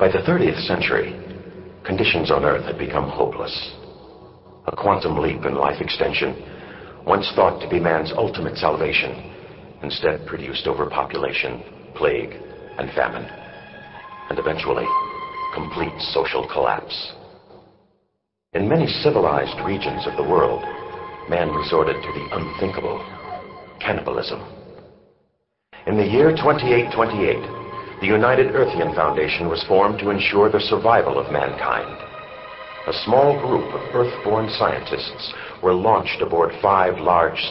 By the 30th century, conditions on Earth had become hopeless. A quantum leap in life extension, once thought to be man's ultimate salvation, instead produced overpopulation, plague, and famine, and eventually, complete social collapse. In many civilized regions of the world, man resorted to the unthinkable cannibalism. In the year 2828, the United Earthian Foundation was formed to ensure the survival of mankind. A small group of Earth-born scientists were launched aboard five large star